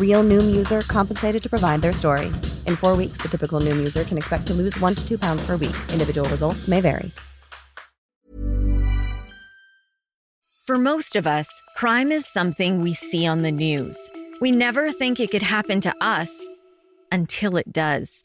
Real Noom user compensated to provide their story. In four weeks, the typical Noom user can expect to lose one to two pounds per week. Individual results may vary. For most of us, crime is something we see on the news. We never think it could happen to us until it does.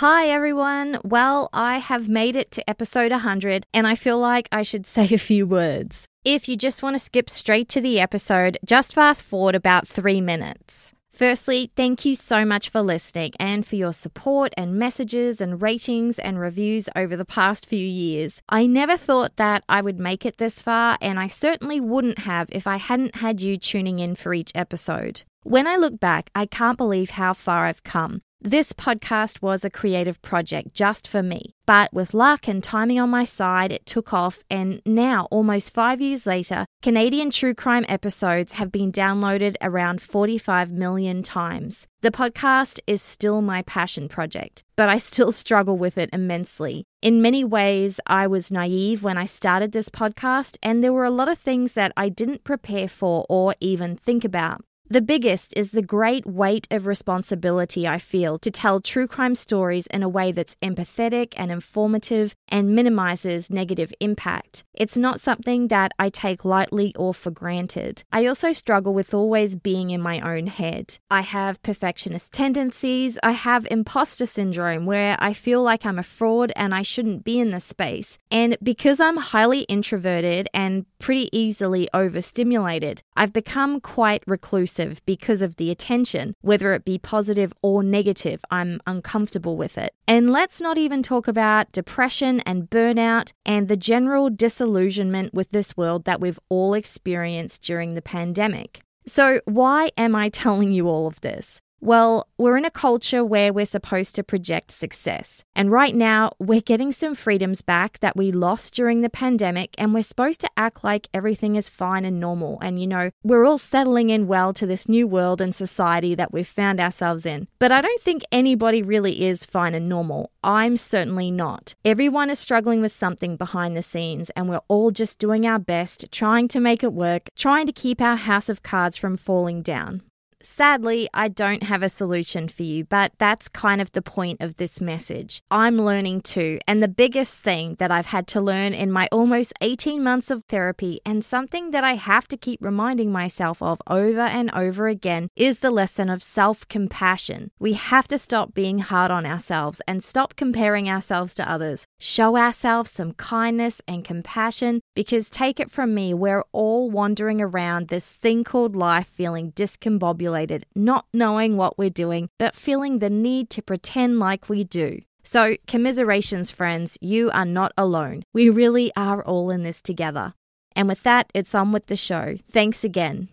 Hi, everyone. Well, I have made it to episode 100, and I feel like I should say a few words. If you just want to skip straight to the episode, just fast forward about three minutes. Firstly, thank you so much for listening and for your support and messages and ratings and reviews over the past few years. I never thought that I would make it this far, and I certainly wouldn't have if I hadn't had you tuning in for each episode. When I look back, I can't believe how far I've come. This podcast was a creative project just for me, but with luck and timing on my side, it took off. And now, almost five years later, Canadian true crime episodes have been downloaded around 45 million times. The podcast is still my passion project, but I still struggle with it immensely. In many ways, I was naive when I started this podcast, and there were a lot of things that I didn't prepare for or even think about. The biggest is the great weight of responsibility I feel to tell true crime stories in a way that's empathetic and informative and minimizes negative impact. It's not something that I take lightly or for granted. I also struggle with always being in my own head. I have perfectionist tendencies. I have imposter syndrome where I feel like I'm a fraud and I shouldn't be in this space. And because I'm highly introverted and pretty easily overstimulated, I've become quite reclusive because of the attention, whether it be positive or negative. I'm uncomfortable with it. And let's not even talk about depression and burnout and the general disillusionment with this world that we've all experienced during the pandemic. So, why am I telling you all of this? Well, we're in a culture where we're supposed to project success. And right now, we're getting some freedoms back that we lost during the pandemic, and we're supposed to act like everything is fine and normal. And, you know, we're all settling in well to this new world and society that we've found ourselves in. But I don't think anybody really is fine and normal. I'm certainly not. Everyone is struggling with something behind the scenes, and we're all just doing our best, trying to make it work, trying to keep our house of cards from falling down. Sadly, I don't have a solution for you, but that's kind of the point of this message. I'm learning too, and the biggest thing that I've had to learn in my almost 18 months of therapy, and something that I have to keep reminding myself of over and over again, is the lesson of self compassion. We have to stop being hard on ourselves and stop comparing ourselves to others. Show ourselves some kindness and compassion because, take it from me, we're all wandering around this thing called life feeling discombobulated not knowing what we're doing, but feeling the need to pretend like we do. So, commiserations, friends, you are not alone. We really are all in this together. And with that, it's on with the show. Thanks again.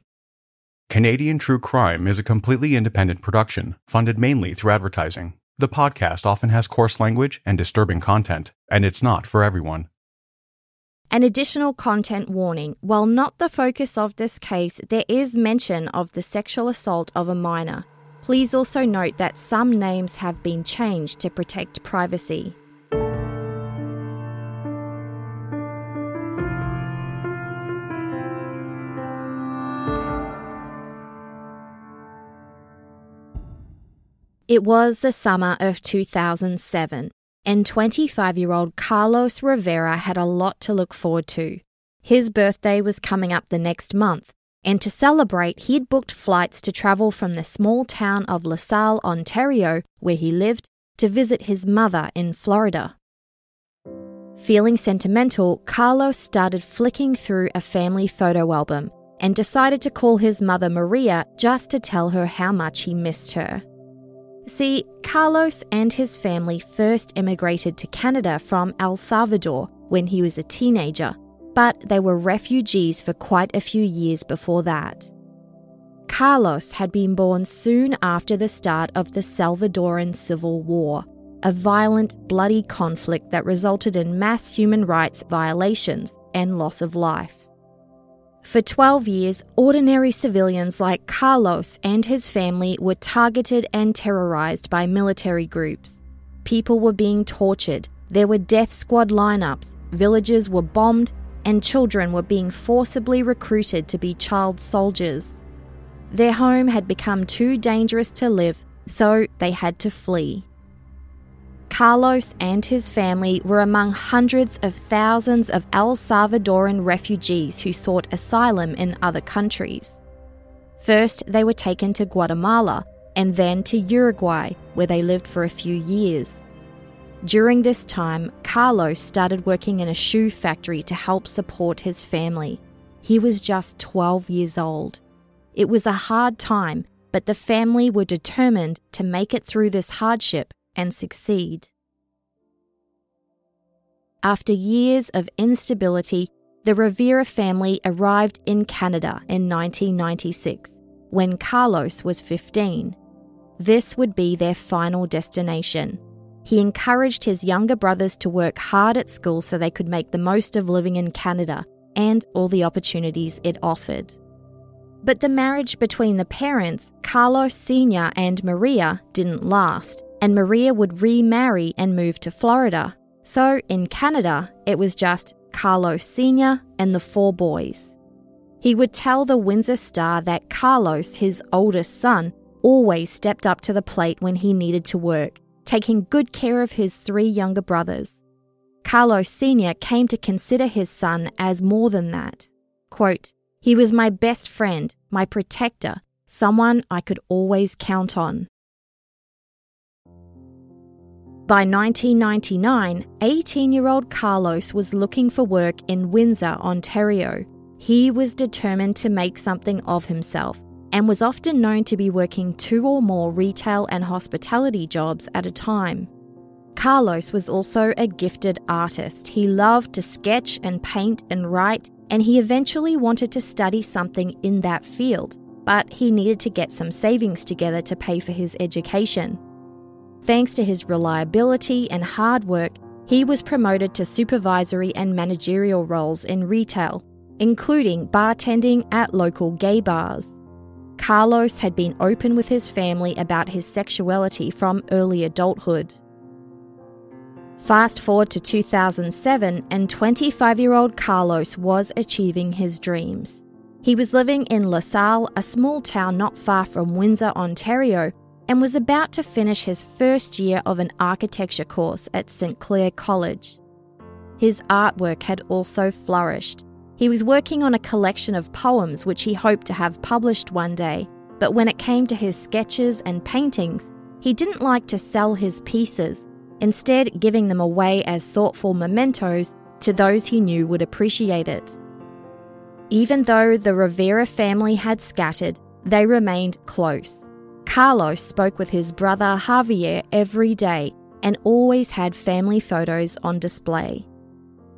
Canadian True Crime is a completely independent production, funded mainly through advertising. The podcast often has coarse language and disturbing content, and it's not for everyone. An additional content warning while not the focus of this case, there is mention of the sexual assault of a minor. Please also note that some names have been changed to protect privacy. It was the summer of 2007, and 25 year old Carlos Rivera had a lot to look forward to. His birthday was coming up the next month, and to celebrate, he'd booked flights to travel from the small town of LaSalle, Ontario, where he lived, to visit his mother in Florida. Feeling sentimental, Carlos started flicking through a family photo album and decided to call his mother Maria just to tell her how much he missed her. See, Carlos and his family first immigrated to Canada from El Salvador when he was a teenager, but they were refugees for quite a few years before that. Carlos had been born soon after the start of the Salvadoran Civil War, a violent, bloody conflict that resulted in mass human rights violations and loss of life. For 12 years, ordinary civilians like Carlos and his family were targeted and terrorized by military groups. People were being tortured, there were death squad lineups, villages were bombed, and children were being forcibly recruited to be child soldiers. Their home had become too dangerous to live, so they had to flee. Carlos and his family were among hundreds of thousands of El Salvadoran refugees who sought asylum in other countries. First, they were taken to Guatemala and then to Uruguay, where they lived for a few years. During this time, Carlos started working in a shoe factory to help support his family. He was just 12 years old. It was a hard time, but the family were determined to make it through this hardship and succeed. After years of instability, the Rivera family arrived in Canada in 1996 when Carlos was 15. This would be their final destination. He encouraged his younger brothers to work hard at school so they could make the most of living in Canada and all the opportunities it offered. But the marriage between the parents, Carlos Sr. and Maria, didn't last, and Maria would remarry and move to Florida. So in Canada, it was just Carlos Sr. and the four boys. He would tell the Windsor Star that Carlos, his oldest son, always stepped up to the plate when he needed to work, taking good care of his three younger brothers. Carlos Sr. came to consider his son as more than that. Quote, he was my best friend, my protector, someone I could always count on. By 1999, 18 year old Carlos was looking for work in Windsor, Ontario. He was determined to make something of himself and was often known to be working two or more retail and hospitality jobs at a time. Carlos was also a gifted artist. He loved to sketch and paint and write, and he eventually wanted to study something in that field, but he needed to get some savings together to pay for his education. Thanks to his reliability and hard work, he was promoted to supervisory and managerial roles in retail, including bartending at local gay bars. Carlos had been open with his family about his sexuality from early adulthood. Fast forward to 2007, and 25 year old Carlos was achieving his dreams. He was living in LaSalle, a small town not far from Windsor, Ontario, and was about to finish his first year of an architecture course at St. Clair College. His artwork had also flourished. He was working on a collection of poems which he hoped to have published one day, but when it came to his sketches and paintings, he didn't like to sell his pieces, instead, giving them away as thoughtful mementos to those he knew would appreciate it. Even though the Rivera family had scattered, they remained close. Carlos spoke with his brother Javier every day and always had family photos on display.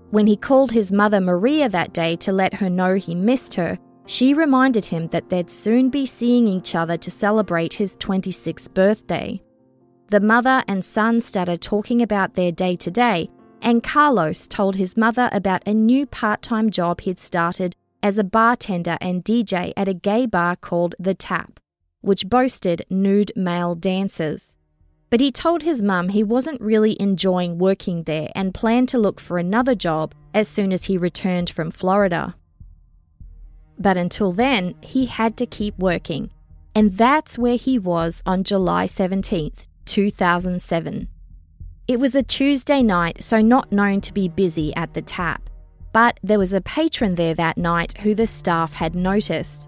When he called his mother Maria that day to let her know he missed her, She reminded him that they'd soon be seeing each other to celebrate his 26th birthday. The mother and son started talking about their day to day, and Carlos told his mother about a new part time job he'd started as a bartender and DJ at a gay bar called The Tap, which boasted nude male dancers. But he told his mum he wasn't really enjoying working there and planned to look for another job as soon as he returned from Florida. But until then, he had to keep working. And that's where he was on July 17th, 2007. It was a Tuesday night, so not known to be busy at the tap. But there was a patron there that night who the staff had noticed.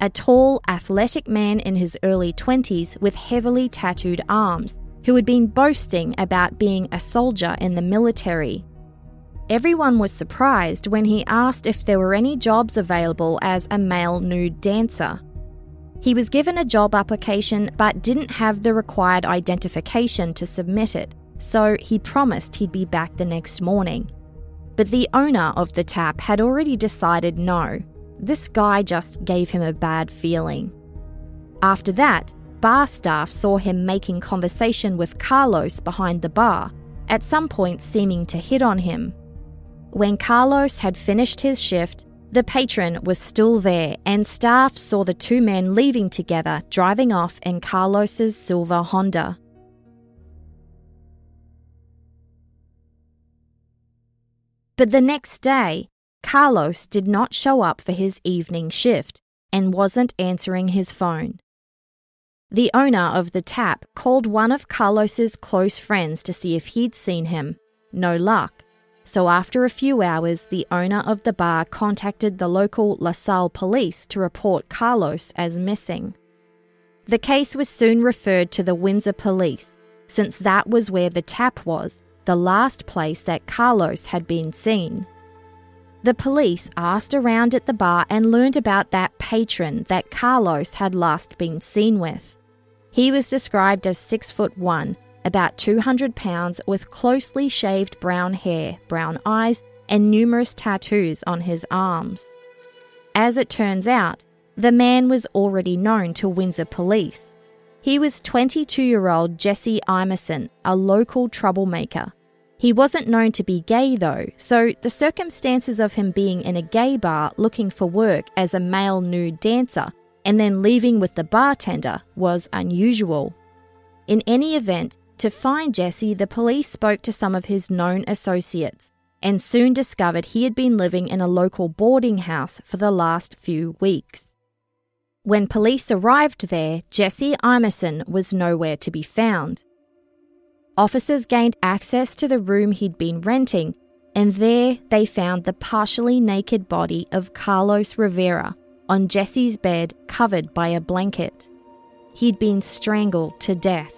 A tall, athletic man in his early 20s with heavily tattooed arms, who had been boasting about being a soldier in the military. Everyone was surprised when he asked if there were any jobs available as a male nude dancer. He was given a job application but didn't have the required identification to submit it, so he promised he'd be back the next morning. But the owner of the tap had already decided no. This guy just gave him a bad feeling. After that, bar staff saw him making conversation with Carlos behind the bar, at some point seeming to hit on him. When Carlos had finished his shift, the patron was still there, and staff saw the two men leaving together, driving off in Carlos's silver Honda. But the next day, Carlos did not show up for his evening shift and wasn't answering his phone. The owner of the tap called one of Carlos's close friends to see if he'd seen him. No luck. So, after a few hours, the owner of the bar contacted the local LaSalle police to report Carlos as missing. The case was soon referred to the Windsor police, since that was where the tap was, the last place that Carlos had been seen. The police asked around at the bar and learned about that patron that Carlos had last been seen with. He was described as six foot one about 200 pounds, with closely shaved brown hair, brown eyes, and numerous tattoos on his arms. As it turns out, the man was already known to Windsor police. He was 22 year old Jesse Imeson, a local troublemaker. He wasn't known to be gay though, so the circumstances of him being in a gay bar looking for work as a male nude dancer and then leaving with the bartender was unusual. In any event, to find Jesse, the police spoke to some of his known associates and soon discovered he had been living in a local boarding house for the last few weeks. When police arrived there, Jesse Imeson was nowhere to be found. Officers gained access to the room he'd been renting, and there they found the partially naked body of Carlos Rivera on Jesse's bed covered by a blanket. He'd been strangled to death.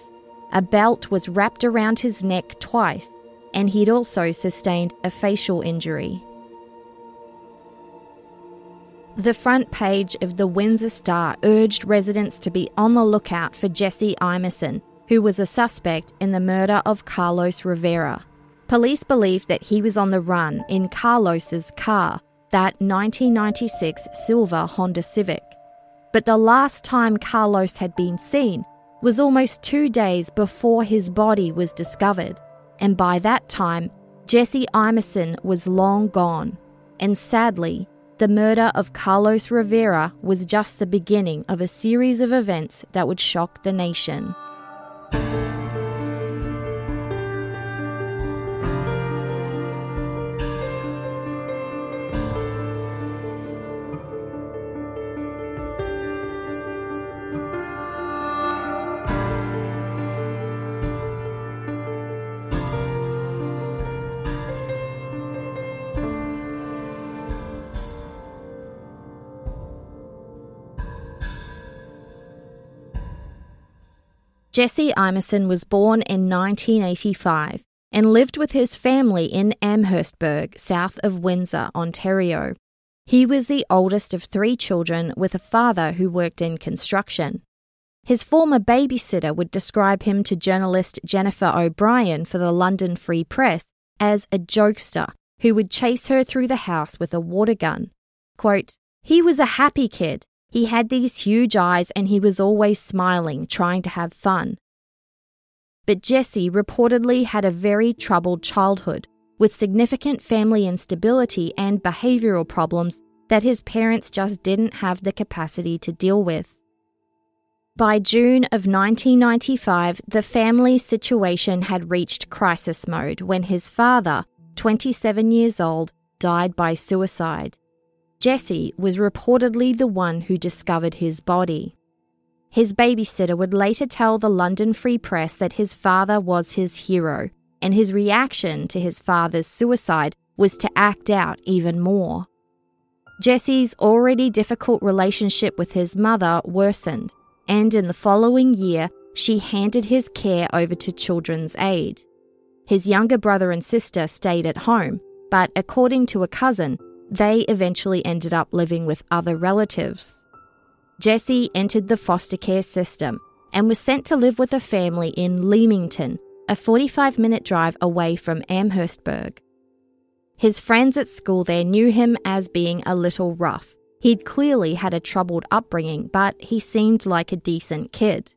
A belt was wrapped around his neck twice, and he'd also sustained a facial injury. The front page of the Windsor Star urged residents to be on the lookout for Jesse Imeson, who was a suspect in the murder of Carlos Rivera. Police believed that he was on the run in Carlos's car, that 1996 silver Honda Civic. But the last time Carlos had been seen was almost two days before his body was discovered, and by that time, Jesse Imeson was long gone. And sadly, the murder of Carlos Rivera was just the beginning of a series of events that would shock the nation. Jesse Imeson was born in 1985 and lived with his family in Amherstburg, south of Windsor, Ontario. He was the oldest of three children with a father who worked in construction. His former babysitter would describe him to journalist Jennifer O'Brien for the London Free Press as a jokester who would chase her through the house with a water gun. Quote, He was a happy kid. He had these huge eyes and he was always smiling, trying to have fun. But Jesse reportedly had a very troubled childhood, with significant family instability and behavioural problems that his parents just didn't have the capacity to deal with. By June of 1995, the family situation had reached crisis mode when his father, 27 years old, died by suicide. Jesse was reportedly the one who discovered his body. His babysitter would later tell the London Free Press that his father was his hero, and his reaction to his father's suicide was to act out even more. Jesse's already difficult relationship with his mother worsened, and in the following year, she handed his care over to Children's Aid. His younger brother and sister stayed at home, but according to a cousin, they eventually ended up living with other relatives. Jesse entered the foster care system and was sent to live with a family in Leamington, a 45 minute drive away from Amherstburg. His friends at school there knew him as being a little rough. He'd clearly had a troubled upbringing, but he seemed like a decent kid.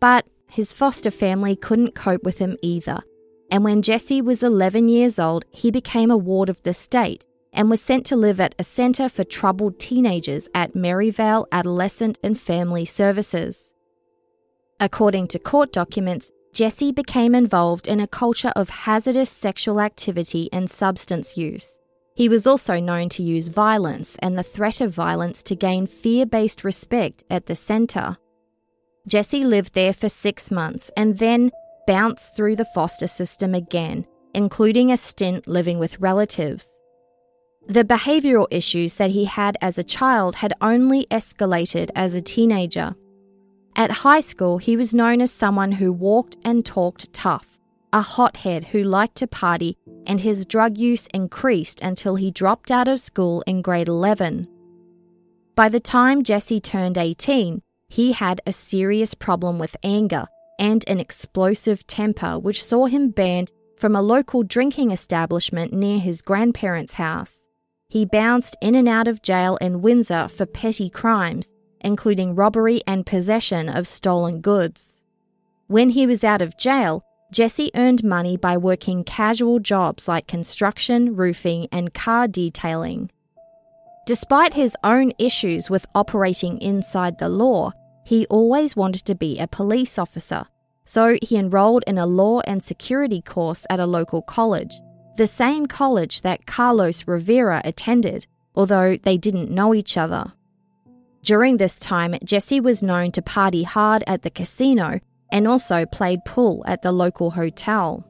But his foster family couldn't cope with him either, and when Jesse was 11 years old, he became a ward of the state and was sent to live at a centre for troubled teenagers at Maryvale Adolescent and Family Services. According to court documents, Jesse became involved in a culture of hazardous sexual activity and substance use. He was also known to use violence and the threat of violence to gain fear based respect at the centre. Jesse lived there for six months and then bounced through the foster system again, including a stint living with relatives. The behavioural issues that he had as a child had only escalated as a teenager. At high school, he was known as someone who walked and talked tough, a hothead who liked to party, and his drug use increased until he dropped out of school in grade 11. By the time Jesse turned 18, he had a serious problem with anger and an explosive temper, which saw him banned from a local drinking establishment near his grandparents' house. He bounced in and out of jail in Windsor for petty crimes, including robbery and possession of stolen goods. When he was out of jail, Jesse earned money by working casual jobs like construction, roofing, and car detailing. Despite his own issues with operating inside the law, he always wanted to be a police officer, so he enrolled in a law and security course at a local college the same college that Carlos Rivera attended, although they didn't know each other. During this time, Jesse was known to party hard at the casino and also played pool at the local hotel.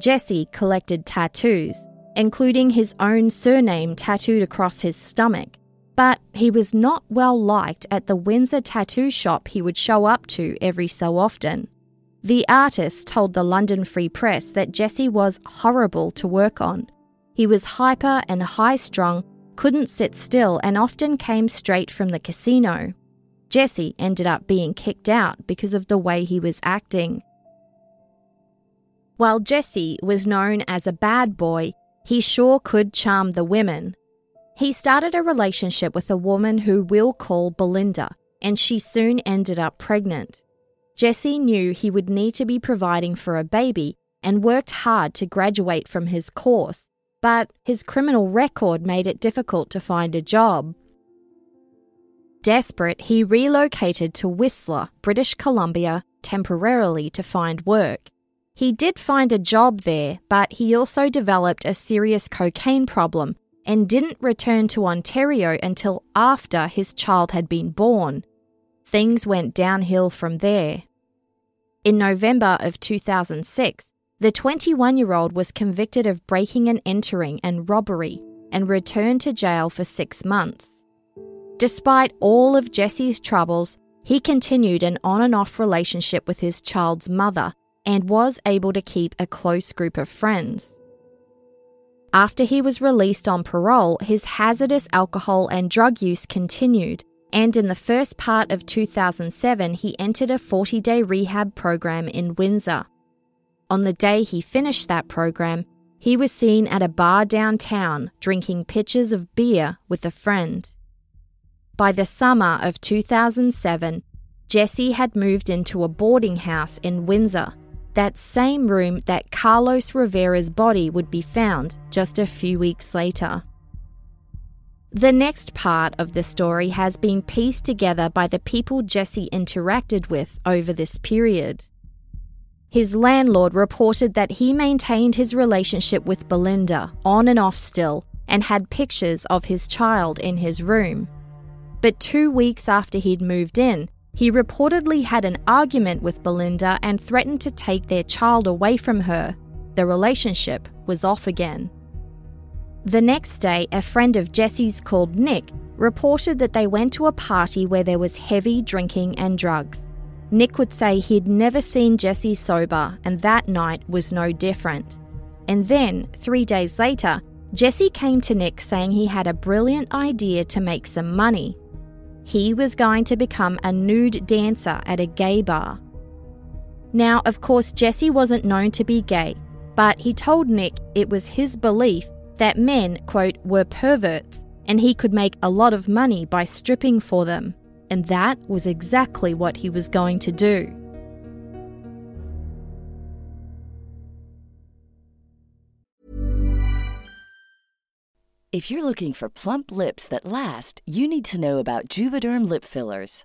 Jesse collected tattoos, including his own surname tattooed across his stomach, but he was not well liked at the Windsor tattoo shop he would show up to every so often. The artist told the London Free Press that Jesse was horrible to work on. He was hyper and high strung, couldn't sit still, and often came straight from the casino. Jesse ended up being kicked out because of the way he was acting. While Jesse was known as a bad boy, he sure could charm the women. He started a relationship with a woman who we'll call Belinda, and she soon ended up pregnant. Jesse knew he would need to be providing for a baby and worked hard to graduate from his course, but his criminal record made it difficult to find a job. Desperate, he relocated to Whistler, British Columbia, temporarily to find work. He did find a job there, but he also developed a serious cocaine problem and didn't return to Ontario until after his child had been born. Things went downhill from there. In November of 2006, the 21 year old was convicted of breaking and entering and robbery and returned to jail for six months. Despite all of Jesse's troubles, he continued an on and off relationship with his child's mother and was able to keep a close group of friends. After he was released on parole, his hazardous alcohol and drug use continued, and in the first part of 2007, he entered a 40 day rehab program in Windsor. On the day he finished that program, he was seen at a bar downtown drinking pitchers of beer with a friend. By the summer of 2007, Jesse had moved into a boarding house in Windsor, that same room that Carlos Rivera's body would be found just a few weeks later. The next part of the story has been pieced together by the people Jesse interacted with over this period. His landlord reported that he maintained his relationship with Belinda on and off still and had pictures of his child in his room. But two weeks after he'd moved in, he reportedly had an argument with Belinda and threatened to take their child away from her. The relationship was off again. The next day, a friend of Jesse's called Nick reported that they went to a party where there was heavy drinking and drugs. Nick would say he'd never seen Jesse sober, and that night was no different. And then, three days later, Jesse came to Nick saying he had a brilliant idea to make some money. He was going to become a nude dancer at a gay bar. Now, of course, Jesse wasn't known to be gay, but he told Nick it was his belief that men, quote, were perverts and he could make a lot of money by stripping for them. And that was exactly what he was going to do. If you're looking for plump lips that last, you need to know about Juvederm lip fillers.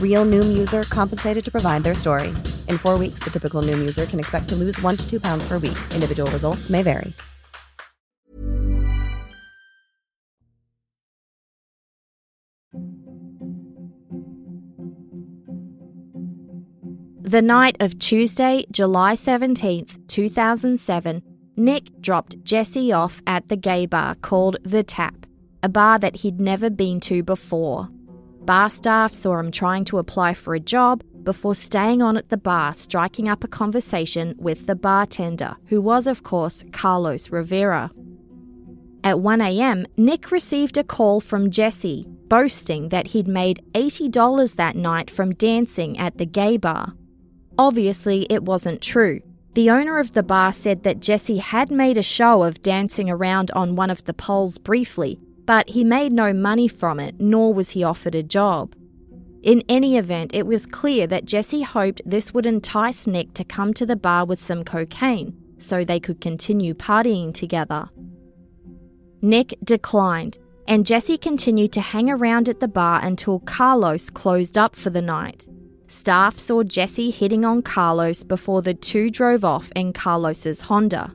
Real Noom user compensated to provide their story. In four weeks, the typical Noom user can expect to lose one to two pounds per week. Individual results may vary. The night of Tuesday, July 17th, 2007, Nick dropped Jesse off at the gay bar called The Tap, a bar that he'd never been to before. Bar staff saw him trying to apply for a job before staying on at the bar, striking up a conversation with the bartender, who was, of course, Carlos Rivera. At 1am, Nick received a call from Jesse, boasting that he'd made $80 that night from dancing at the gay bar. Obviously, it wasn't true. The owner of the bar said that Jesse had made a show of dancing around on one of the poles briefly, but he made no money from it, nor was he offered a job. In any event, it was clear that Jesse hoped this would entice Nick to come to the bar with some cocaine so they could continue partying together. Nick declined, and Jesse continued to hang around at the bar until Carlos closed up for the night. Staff saw Jesse hitting on Carlos before the two drove off in Carlos's Honda.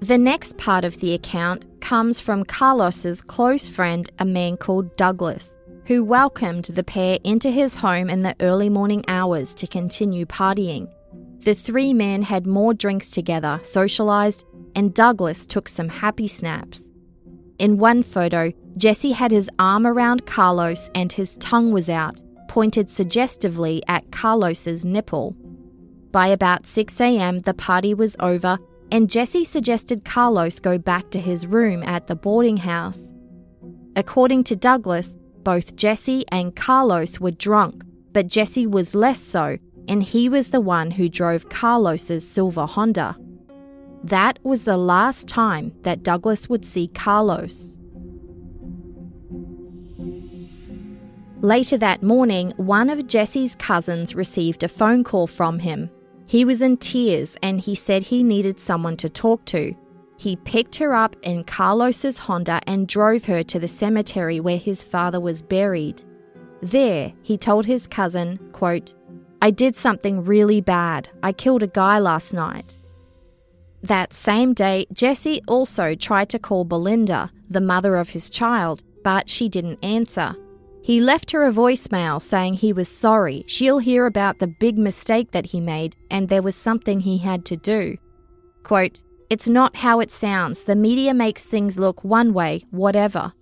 The next part of the account comes from Carlos's close friend, a man called Douglas, who welcomed the pair into his home in the early morning hours to continue partying. The three men had more drinks together, socialized, and Douglas took some happy snaps. In one photo, Jesse had his arm around Carlos and his tongue was out, pointed suggestively at Carlos's nipple. By about 6 a.m., the party was over, and Jesse suggested Carlos go back to his room at the boarding house. According to Douglas, both Jesse and Carlos were drunk, but Jesse was less so, and he was the one who drove Carlos's silver Honda. That was the last time that Douglas would see Carlos. Later that morning, one of Jesse's cousins received a phone call from him. He was in tears and he said he needed someone to talk to. He picked her up in Carlos's Honda and drove her to the cemetery where his father was buried. There, he told his cousin, quote, I did something really bad. I killed a guy last night. That same day, Jesse also tried to call Belinda, the mother of his child, but she didn't answer. He left her a voicemail saying he was sorry, she'll hear about the big mistake that he made, and there was something he had to do. Quote, It's not how it sounds. The media makes things look one way, whatever.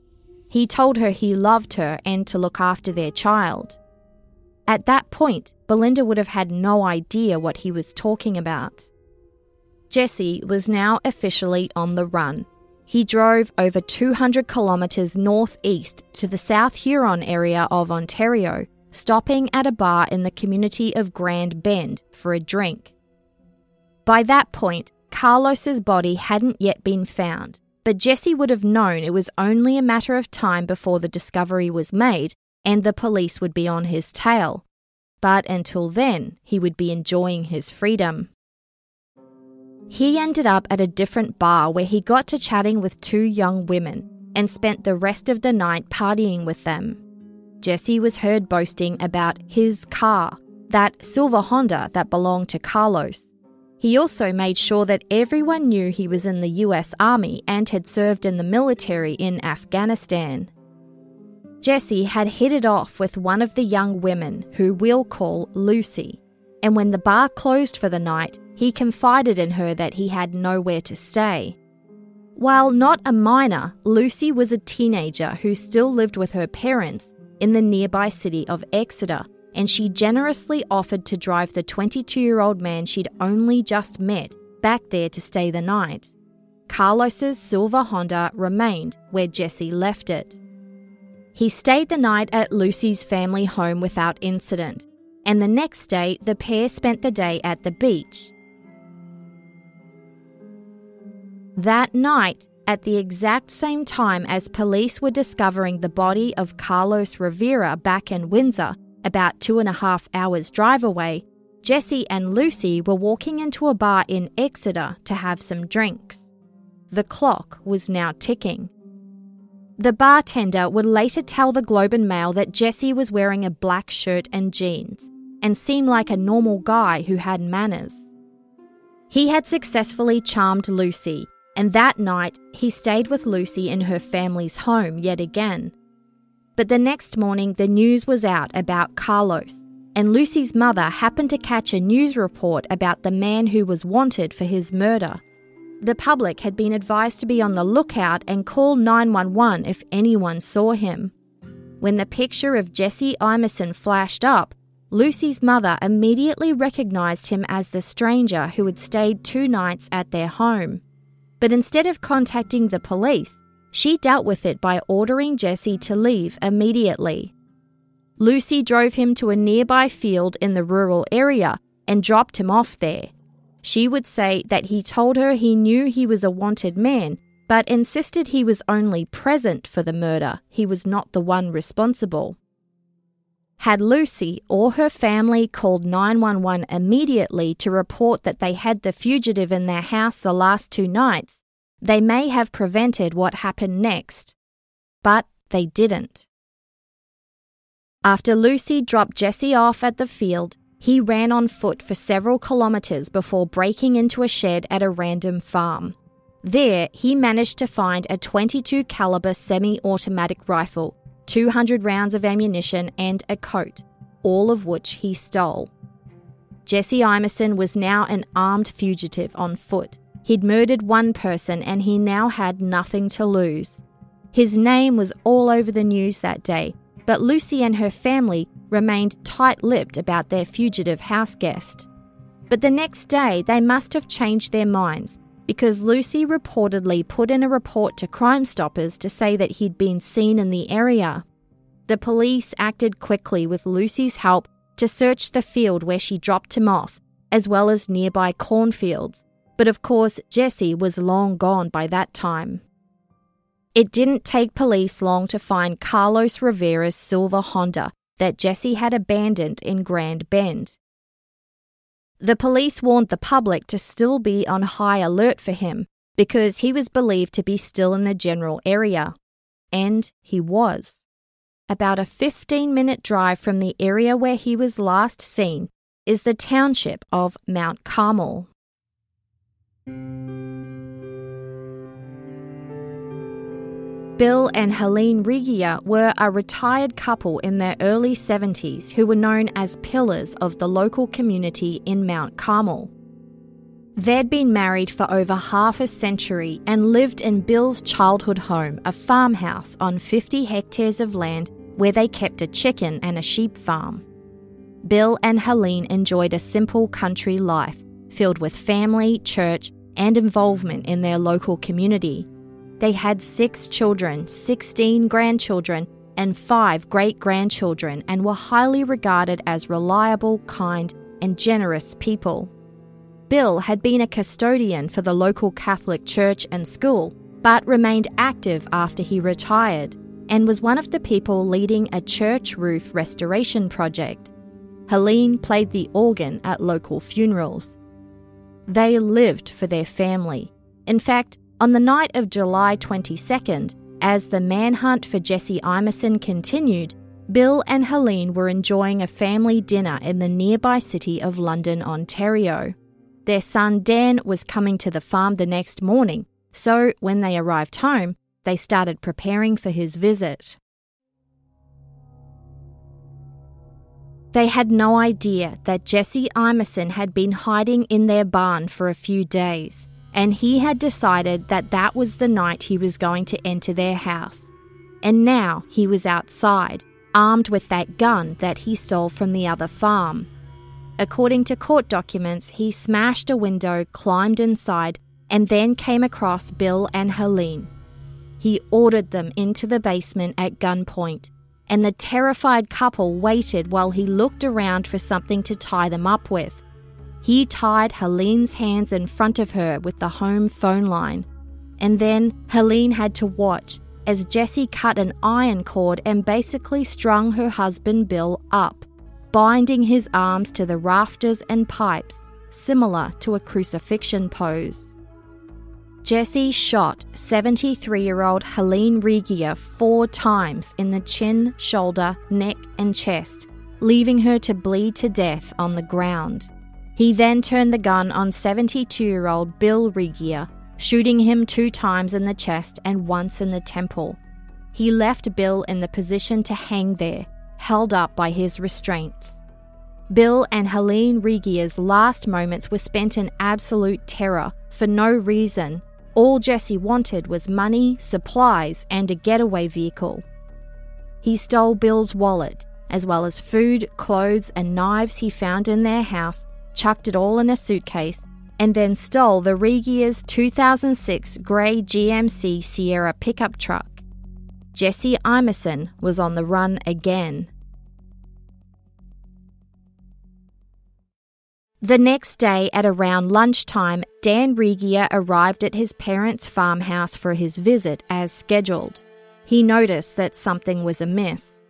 He told her he loved her and to look after their child. At that point, Belinda would have had no idea what he was talking about. Jesse was now officially on the run. He drove over 200 kilometres northeast to the South Huron area of Ontario, stopping at a bar in the community of Grand Bend for a drink. By that point, Carlos's body hadn't yet been found, but Jesse would have known it was only a matter of time before the discovery was made and the police would be on his tail. But until then, he would be enjoying his freedom. He ended up at a different bar where he got to chatting with two young women and spent the rest of the night partying with them. Jesse was heard boasting about his car, that silver Honda that belonged to Carlos. He also made sure that everyone knew he was in the US Army and had served in the military in Afghanistan. Jesse had hit it off with one of the young women who we'll call Lucy, and when the bar closed for the night, he confided in her that he had nowhere to stay. While not a minor, Lucy was a teenager who still lived with her parents in the nearby city of Exeter, and she generously offered to drive the 22 year old man she'd only just met back there to stay the night. Carlos's silver Honda remained where Jesse left it. He stayed the night at Lucy's family home without incident, and the next day the pair spent the day at the beach. That night, at the exact same time as police were discovering the body of Carlos Rivera back in Windsor, about two and a half hours' drive away, Jesse and Lucy were walking into a bar in Exeter to have some drinks. The clock was now ticking. The bartender would later tell the Globe and Mail that Jesse was wearing a black shirt and jeans and seemed like a normal guy who had manners. He had successfully charmed Lucy, and that night he stayed with Lucy in her family's home yet again. But the next morning, the news was out about Carlos, and Lucy's mother happened to catch a news report about the man who was wanted for his murder. The public had been advised to be on the lookout and call 911 if anyone saw him. When the picture of Jesse Imeson flashed up, Lucy's mother immediately recognised him as the stranger who had stayed two nights at their home. But instead of contacting the police, she dealt with it by ordering Jesse to leave immediately. Lucy drove him to a nearby field in the rural area and dropped him off there. She would say that he told her he knew he was a wanted man, but insisted he was only present for the murder, he was not the one responsible. Had Lucy or her family called 911 immediately to report that they had the fugitive in their house the last two nights, they may have prevented what happened next. But they didn't. After Lucy dropped Jesse off at the field, he ran on foot for several kilometres before breaking into a shed at a random farm. There, he managed to find a 22 caliber semi-automatic rifle, 200 rounds of ammunition, and a coat, all of which he stole. Jesse Imeson was now an armed fugitive on foot. He'd murdered one person and he now had nothing to lose. His name was all over the news that day, but Lucy and her family remained tight lipped about their fugitive house guest. But the next day, they must have changed their minds because Lucy reportedly put in a report to Crime Stoppers to say that he'd been seen in the area. The police acted quickly with Lucy's help to search the field where she dropped him off, as well as nearby cornfields. But of course, Jesse was long gone by that time. It didn't take police long to find Carlos Rivera's silver Honda that Jesse had abandoned in Grand Bend. The police warned the public to still be on high alert for him because he was believed to be still in the general area. And he was. About a 15 minute drive from the area where he was last seen is the township of Mount Carmel. Bill and Helene Regier were a retired couple in their early 70s who were known as pillars of the local community in Mount Carmel. They'd been married for over half a century and lived in Bill's childhood home, a farmhouse on 50 hectares of land where they kept a chicken and a sheep farm. Bill and Helene enjoyed a simple country life filled with family, church, and involvement in their local community. They had six children, 16 grandchildren, and five great grandchildren, and were highly regarded as reliable, kind, and generous people. Bill had been a custodian for the local Catholic church and school, but remained active after he retired, and was one of the people leading a church roof restoration project. Helene played the organ at local funerals. They lived for their family. In fact, on the night of July 22nd, as the manhunt for Jesse Imeson continued, Bill and Helene were enjoying a family dinner in the nearby city of London, Ontario. Their son Dan was coming to the farm the next morning, so when they arrived home, they started preparing for his visit. They had no idea that Jesse Imeson had been hiding in their barn for a few days and he had decided that that was the night he was going to enter their house. And now he was outside, armed with that gun that he stole from the other farm. According to court documents, he smashed a window, climbed inside, and then came across Bill and Helene. He ordered them into the basement at gunpoint, and the terrified couple waited while he looked around for something to tie them up with. He tied Helene's hands in front of her with the home phone line. And then Helene had to watch as Jesse cut an iron cord and basically strung her husband Bill up, binding his arms to the rafters and pipes, similar to a crucifixion pose. Jesse shot 73 year old Helene Regier four times in the chin, shoulder, neck, and chest, leaving her to bleed to death on the ground. He then turned the gun on 72 year old Bill Regier, shooting him two times in the chest and once in the temple. He left Bill in the position to hang there, held up by his restraints. Bill and Helene Regier's last moments were spent in absolute terror for no reason. All Jesse wanted was money, supplies, and a getaway vehicle. He stole Bill's wallet, as well as food, clothes, and knives he found in their house, chucked it all in a suitcase, and then stole the Regier's 2006 grey GMC Sierra pickup truck. Jesse Imeson was on the run again. The next day, at around lunchtime, Dan Regier arrived at his parents' farmhouse for his visit as scheduled. He noticed that something was amiss.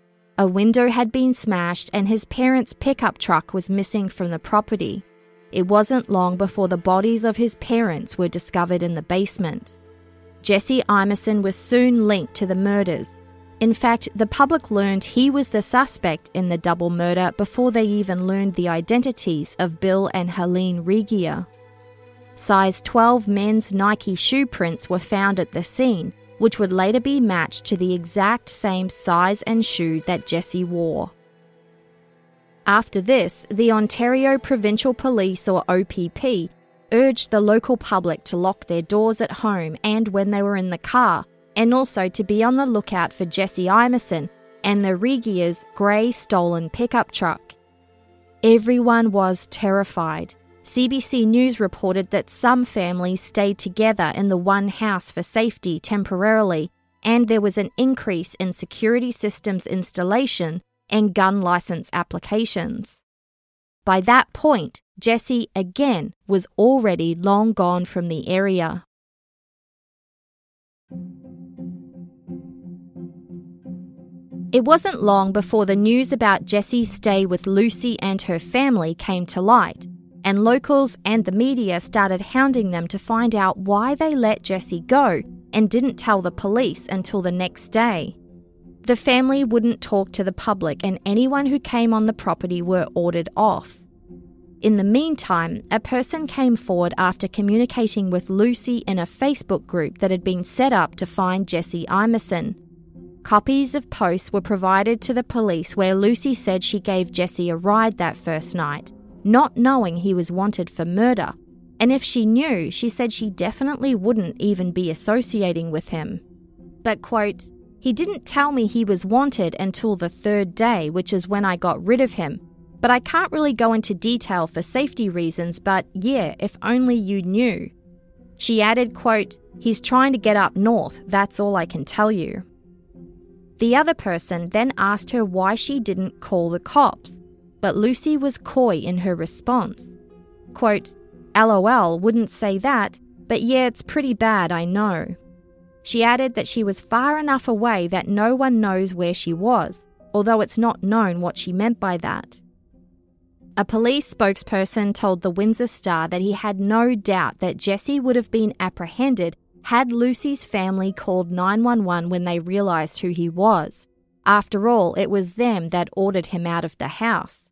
A window had been smashed and his parents' pickup truck was missing from the property. It wasn't long before the bodies of his parents were discovered in the basement. Jesse Imeson was soon linked to the murders. In fact, the public learned he was the suspect in the double murder before they even learned the identities of Bill and Helene Regier. Size 12 men's Nike shoe prints were found at the scene, which would later be matched to the exact same size and shoe that Jesse wore. After this, the Ontario Provincial Police, or OPP, urged the local public to lock their doors at home and when they were in the car, and also to be on the lookout for Jesse Imeson and the Regier's grey stolen pickup truck. Everyone was terrified. CBC News reported that some families stayed together in the one house for safety temporarily, and there was an increase in security systems installation and gun license applications. By that point, Jesse again was already long gone from the area. It wasn't long before the news about Jesse's stay with Lucy and her family came to light, and locals and the media started hounding them to find out why they let Jesse go and didn't tell the police until the next day. The family wouldn't talk to the public, and anyone who came on the property were ordered off. In the meantime, a person came forward after communicating with Lucy in a Facebook group that had been set up to find Jesse Imeson. Copies of posts were provided to the police where Lucy said she gave Jesse a ride that first night, not knowing he was wanted for murder. And if she knew, she said she definitely wouldn't even be associating with him. But, quote, he didn't tell me he was wanted until the third day, which is when I got rid of him. But I can't really go into detail for safety reasons, but yeah, if only you knew. She added, quote, He's trying to get up north, that's all I can tell you. The other person then asked her why she didn't call the cops, but Lucy was coy in her response. Quote, LOL wouldn't say that, but yeah, it's pretty bad, I know. She added that she was far enough away that no one knows where she was, although it's not known what she meant by that. A police spokesperson told the Windsor Star that he had no doubt that Jesse would have been apprehended had Lucy's family called 911 when they realised who he was. After all, it was them that ordered him out of the house.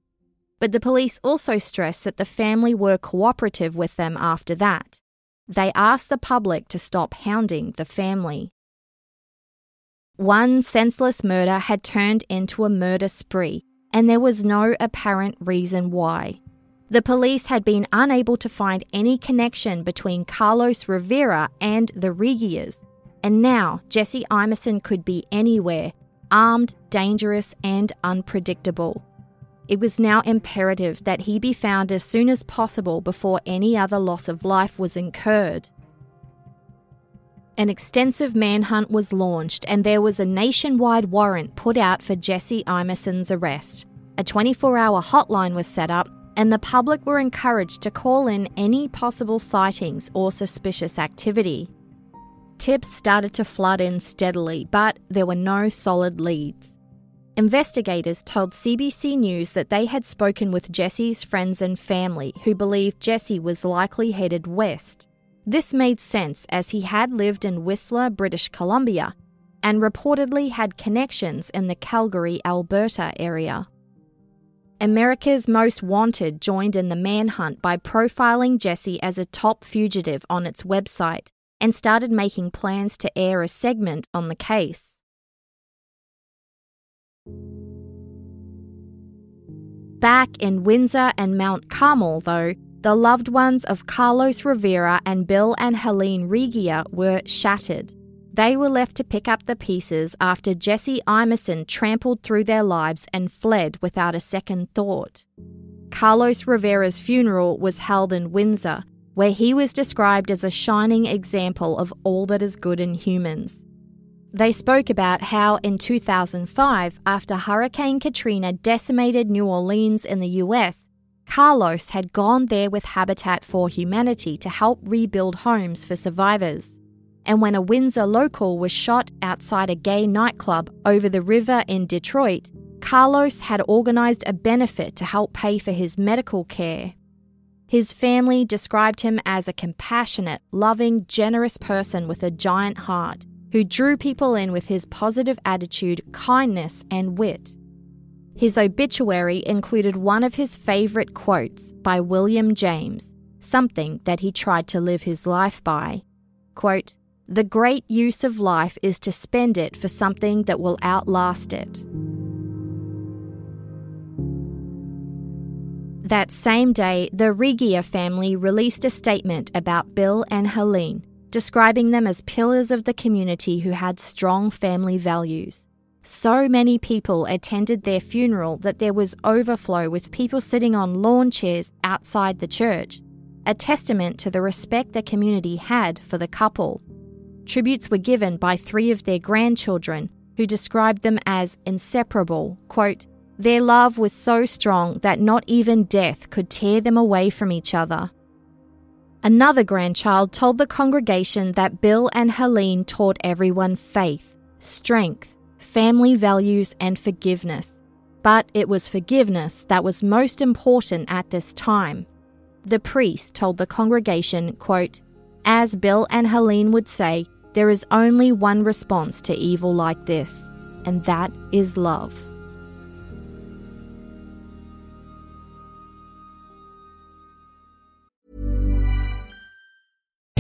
But the police also stressed that the family were cooperative with them after that. They asked the public to stop hounding the family. One senseless murder had turned into a murder spree, and there was no apparent reason why. The police had been unable to find any connection between Carlos Rivera and the Regiers, and now Jesse Imeson could be anywhere, armed, dangerous, and unpredictable. It was now imperative that he be found as soon as possible before any other loss of life was incurred. An extensive manhunt was launched, and there was a nationwide warrant put out for Jesse Imeson's arrest. A 24 hour hotline was set up, and the public were encouraged to call in any possible sightings or suspicious activity. Tips started to flood in steadily, but there were no solid leads. Investigators told CBC News that they had spoken with Jesse's friends and family who believed Jesse was likely headed west. This made sense as he had lived in Whistler, British Columbia, and reportedly had connections in the Calgary, Alberta area. America's Most Wanted joined in the manhunt by profiling Jesse as a top fugitive on its website and started making plans to air a segment on the case. Back in Windsor and Mount Carmel, though, the loved ones of Carlos Rivera and Bill and Helene Regier were shattered. They were left to pick up the pieces after Jesse Imeson trampled through their lives and fled without a second thought. Carlos Rivera's funeral was held in Windsor, where he was described as a shining example of all that is good in humans. They spoke about how in 2005, after Hurricane Katrina decimated New Orleans in the US, Carlos had gone there with Habitat for Humanity to help rebuild homes for survivors and when a Windsor local was shot outside a gay nightclub over the river in Detroit, Carlos had organised a benefit to help pay for his medical care. His family described him as a compassionate, loving, generous person with a giant heart who drew people in with his positive attitude, kindness, and wit. His obituary included one of his favourite quotes by William James, something that he tried to live his life by. Quote, the great use of life is to spend it for something that will outlast it. That same day, the Regier family released a statement about Bill and Helene, describing them as pillars of the community who had strong family values. So many people attended their funeral that there was overflow with people sitting on lawn chairs outside the church, a testament to the respect the community had for the couple. Tributes were given by three of their grandchildren, who described them as inseparable, quote, Their love was so strong that not even death could tear them away from each other. Another grandchild told the congregation that Bill and Helene taught everyone faith, strength, family values, and forgiveness. But it was forgiveness that was most important at this time. The priest told the congregation, quote, As Bill and Helene would say, there is only one response to evil like this, and that is love.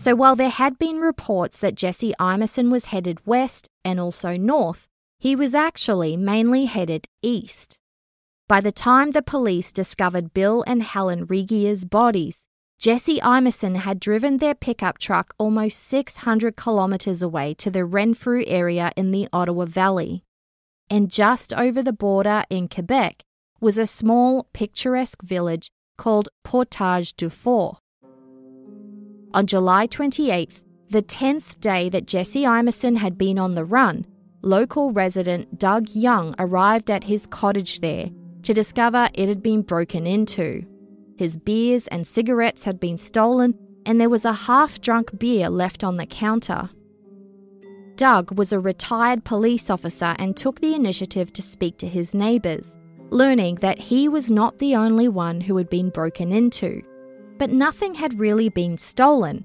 So while there had been reports that Jesse Imeson was headed west and also north, he was actually mainly headed east. By the time the police discovered Bill and Helen Regier's bodies, Jesse Imeson had driven their pickup truck almost 600 kilometres away to the Renfrew area in the Ottawa Valley. And just over the border in Quebec was a small, picturesque village called Portage du Fort. On July 28th, the 10th day that Jesse Imeson had been on the run, local resident Doug Young arrived at his cottage there to discover it had been broken into. His beers and cigarettes had been stolen, and there was a half drunk beer left on the counter. Doug was a retired police officer and took the initiative to speak to his neighbours, learning that he was not the only one who had been broken into but nothing had really been stolen.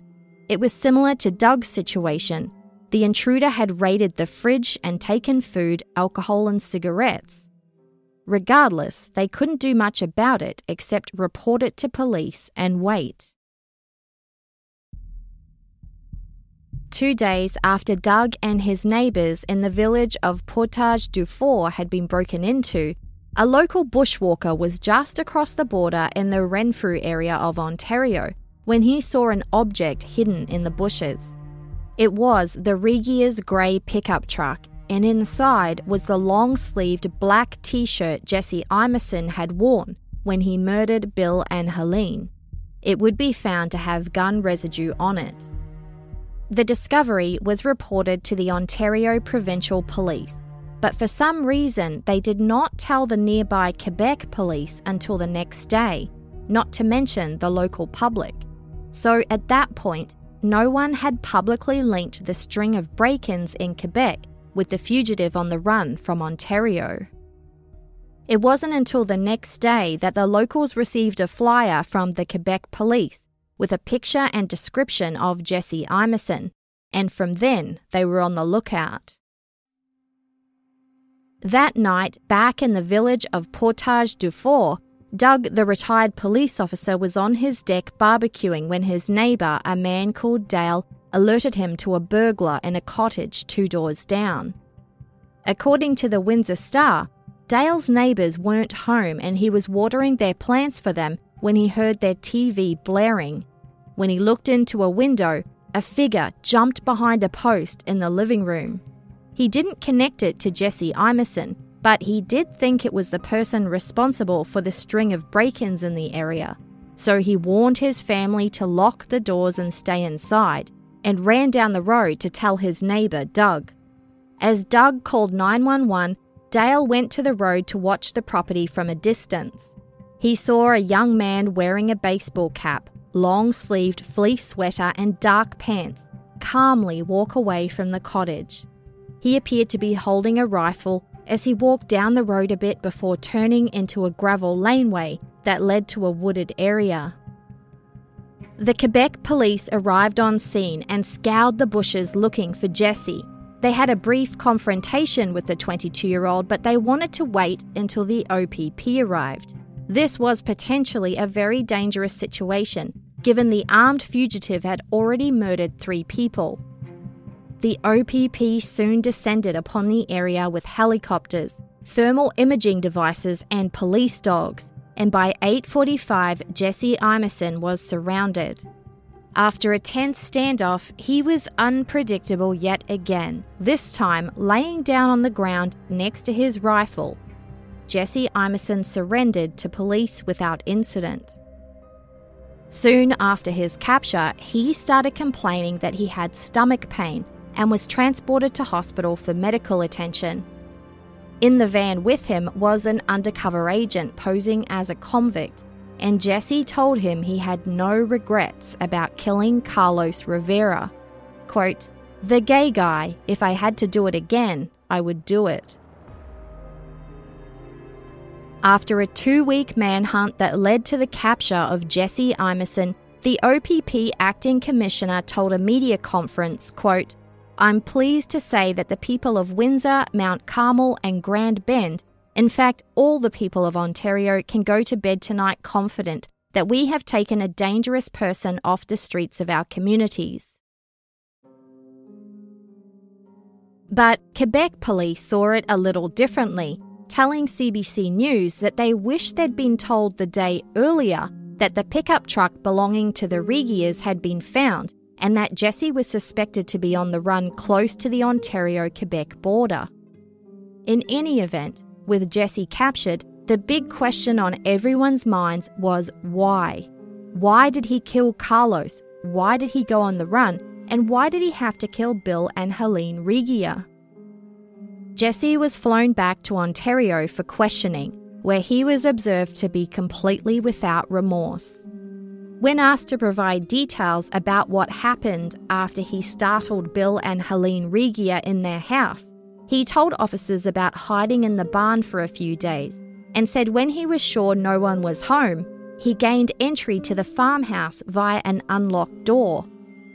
It was similar to Doug's situation. The intruder had raided the fridge and taken food, alcohol, and cigarettes. Regardless, they couldn't do much about it except report it to police and wait. Two days after Doug and his neighbours in the village of Portage du Fort had been broken into, a local bushwalker was just across the border in the Renfrew area of Ontario when he saw an object hidden in the bushes. It was the Regier's grey pickup truck, and inside was the long sleeved black t shirt Jesse Imeson had worn when he murdered Bill and Helene. It would be found to have gun residue on it. The discovery was reported to the Ontario Provincial Police, but for some reason they did not tell the nearby Quebec police until the next day, not to mention the local public. So at that point, no one had publicly linked the string of break ins in Quebec with the fugitive on the run from Ontario. It wasn't until the next day that the locals received a flyer from the Quebec police with a picture and description of Jesse Imeson, and from then they were on the lookout. That night, back in the village of Portage du Fort, Doug, the retired police officer, was on his deck barbecuing when his neighbour, a man called Dale, alerted him to a burglar in a cottage two doors down. According to the Windsor Star, Dale's neighbours weren't home and he was watering their plants for them when he heard their TV blaring. When he looked into a window, a figure jumped behind a post in the living room. He didn't connect it to Jesse Imeson, but he did think it was the person responsible for the string of break ins in the area. So he warned his family to lock the doors and stay inside, and ran down the road to tell his neighbour, Doug. As Doug called 911, Dale went to the road to watch the property from a distance. He saw a young man wearing a baseball cap, long sleeved fleece sweater and dark pants, calmly walk away from the cottage. He appeared to be holding a rifle as he walked down the road a bit before turning into a gravel laneway that led to a wooded area. The Quebec police arrived on scene and scoured the bushes looking for Jesse. They had a brief confrontation with the 22 year old, but they wanted to wait until the OPP arrived. This was potentially a very dangerous situation, given the armed fugitive had already murdered three people. The OPP soon descended upon the area with helicopters, thermal imaging devices, and police dogs, and by 8:45 Jesse Imeson was surrounded. After a tense standoff, he was unpredictable yet again, this time laying down on the ground next to his rifle. Jesse Imeson surrendered to police without incident. Soon after his capture, he started complaining that he had stomach pain and was transported to hospital for medical attention. In the van with him was an undercover agent posing as a convict, and Jesse told him he had no regrets about killing Carlos Rivera. Quote, The gay guy, if I had to do it again, I would do it. After a two week manhunt that led to the capture of Jesse Imeson, the OPP acting commissioner told a media conference, quote, I'm pleased to say that the people of Windsor, Mount Carmel, and Grand Bend, in fact, all the people of Ontario, can go to bed tonight confident that we have taken a dangerous person off the streets of our communities. But Quebec police saw it a little differently, telling CBC News that they wish they'd been told the day earlier that the pickup truck belonging to the Regiers had been found and that Jesse was suspected to be on the run close to the Ontario Quebec border. In any event, with Jesse captured, the big question on everyone's minds was why? Why did he kill Carlos? Why did he go on the run? And why did he have to kill Bill and Helene Regier? Jesse was flown back to Ontario for questioning, where he was observed to be completely without remorse. When asked to provide details about what happened after he startled Bill and Helene Regier in their house, he told officers about hiding in the barn for a few days and said when he was sure no one was home, he gained entry to the farmhouse via an unlocked door.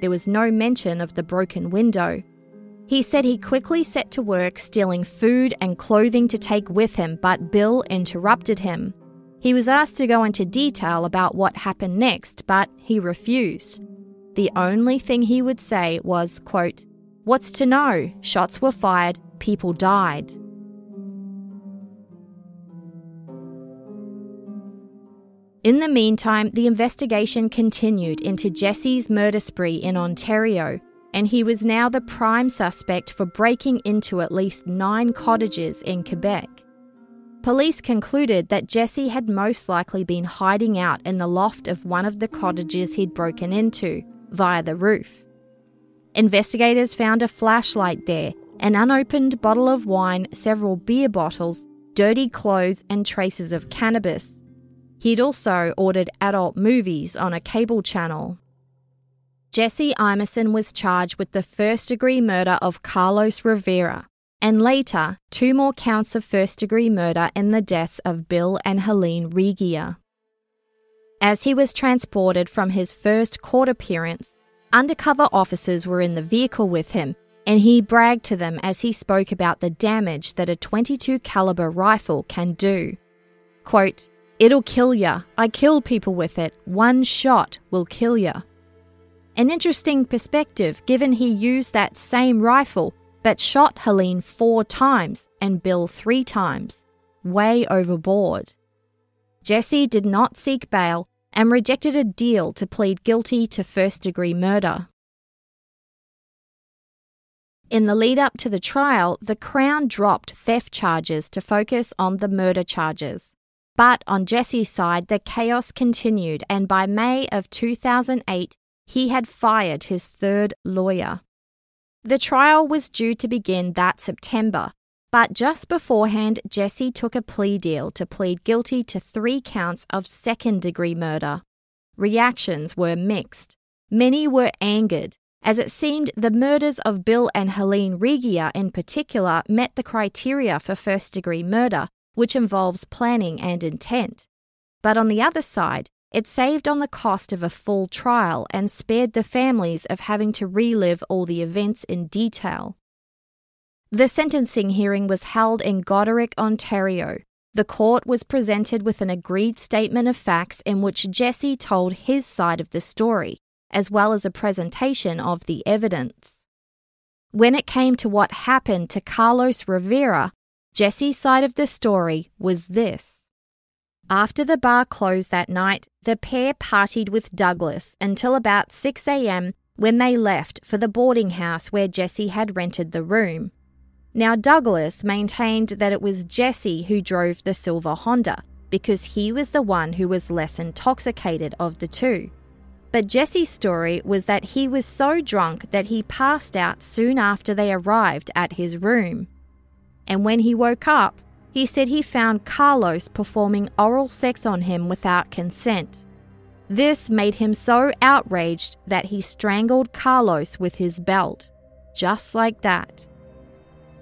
There was no mention of the broken window. He said he quickly set to work stealing food and clothing to take with him, but Bill interrupted him. He was asked to go into detail about what happened next, but he refused. The only thing he would say was, quote, What's to know? Shots were fired, people died. In the meantime, the investigation continued into Jesse's murder spree in Ontario, and he was now the prime suspect for breaking into at least nine cottages in Quebec. Police concluded that Jesse had most likely been hiding out in the loft of one of the cottages he'd broken into, via the roof. Investigators found a flashlight there, an unopened bottle of wine, several beer bottles, dirty clothes, and traces of cannabis. He'd also ordered adult movies on a cable channel. Jesse Imeson was charged with the first degree murder of Carlos Rivera, and later, two more counts of first degree murder in the deaths of Bill and Helene Regier. As he was transported from his first court appearance, undercover officers were in the vehicle with him, and he bragged to them as he spoke about the damage that a 22 caliber rifle can do. Quote, "It'll kill ya. I kill people with it. One shot will kill ya." An interesting perspective given he used that same rifle but shot Helene four times and Bill three times, way overboard. Jesse did not seek bail and rejected a deal to plead guilty to first degree murder. In the lead up to the trial, the Crown dropped theft charges to focus on the murder charges. But on Jesse's side, the chaos continued, and by May of 2008, he had fired his third lawyer. The trial was due to begin that September, but just beforehand, Jesse took a plea deal to plead guilty to three counts of second degree murder. reactions were mixed. Many were angered, as it seemed the murders of Bill and Helene Regier in particular met the criteria for first degree murder, which involves planning and intent. But on the other side, it saved on the cost of a full trial and spared the families of having to relive all the events in detail. The sentencing hearing was held in Goderich, Ontario. The court was presented with an agreed statement of facts in which Jesse told his side of the story, as well as a presentation of the evidence. When it came to what happened to Carlos Rivera, Jesse's side of the story was this. After the bar closed that night, the pair partied with Douglas until about 6 a.m. when they left for the boarding house where Jesse had rented the room. Now, Douglas maintained that it was Jesse who drove the silver Honda because he was the one who was less intoxicated of the two. But Jesse's story was that he was so drunk that he passed out soon after they arrived at his room. And when he woke up, he said he found Carlos performing oral sex on him without consent. This made him so outraged that he strangled Carlos with his belt. Just like that.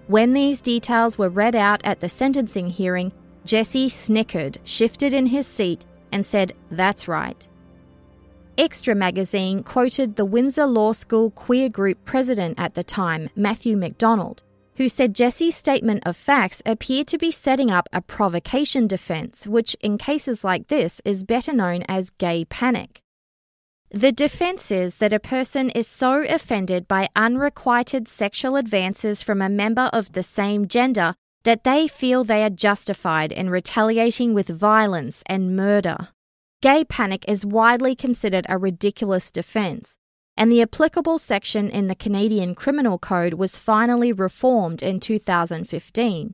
When these details were read out at the sentencing hearing, Jesse snickered, shifted in his seat, and said, That's right. Xtra magazine quoted the Windsor Law School queer group president at the time, Matthew McDonald, who said Jesse's statement of facts appeared to be setting up a provocation defense, which in cases like this is better known as gay panic. The defense is that a person is so offended by unrequited sexual advances from a member of the same gender that they feel they are justified in retaliating with violence and murder. Gay panic is widely considered a ridiculous defense, and the applicable section in the Canadian Criminal Code was finally reformed in 2015.